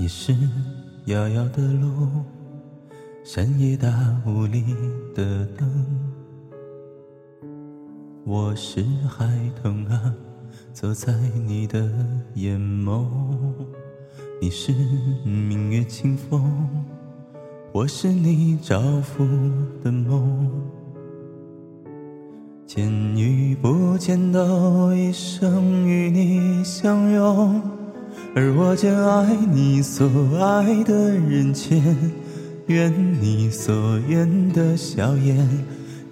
你是遥遥的路，深夜大雾里的灯。我是孩童啊，走在你的眼眸。你是明月清风，我是你照拂的梦。见与不见，都一生与你相拥。而我将爱你所爱的人间，愿你所愿的笑颜。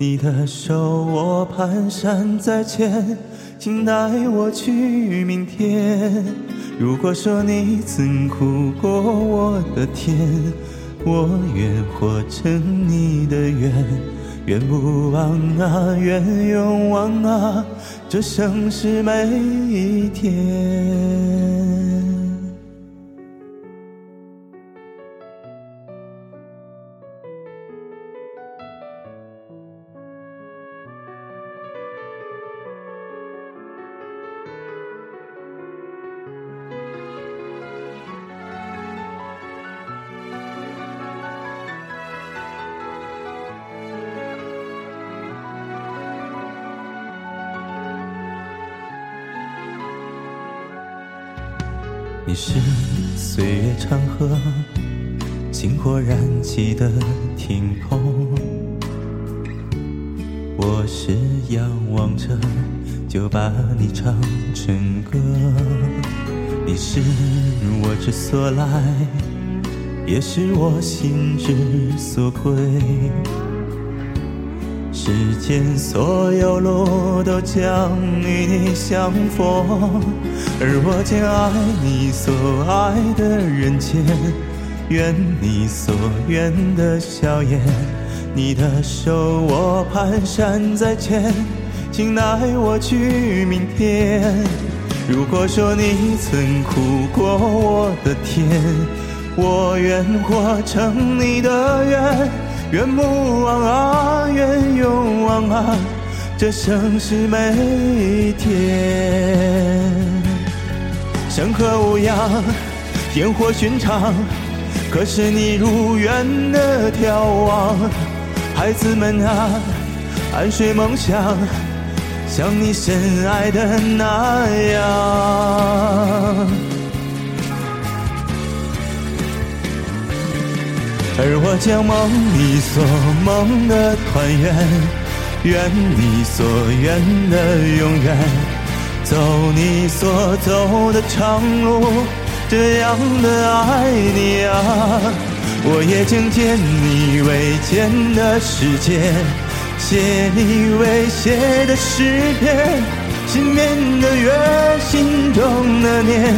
你的手我蹒跚在牵，请带我去明天。如果说你曾苦过我的甜，我愿活成你的愿，愿不忘啊，愿永忘啊，这盛世每一天。你是岁月长河，星火燃起的天空。我是仰望着，就把你唱成歌。你是我之所来，也是我心之所归。世间所有路都将与你相逢，而我将爱你所爱的人间，愿你所愿的笑颜。你的手我蹒跚在牵，请带我去明天。如果说你曾苦过我的甜，我愿活成你的愿。愿不忘啊，愿勇往啊，这盛世每一天。山河无恙，烟火寻常，可是你如愿的眺望。孩子们啊，安睡梦乡，像你深爱的那样。而我将梦里所梦的团圆，愿你所愿的永远，走你所走的长路，这样的爱你啊！我也将见你未见的世界，写你未写的诗篇，心边的月，心中的念，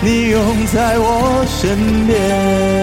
你永在我身边。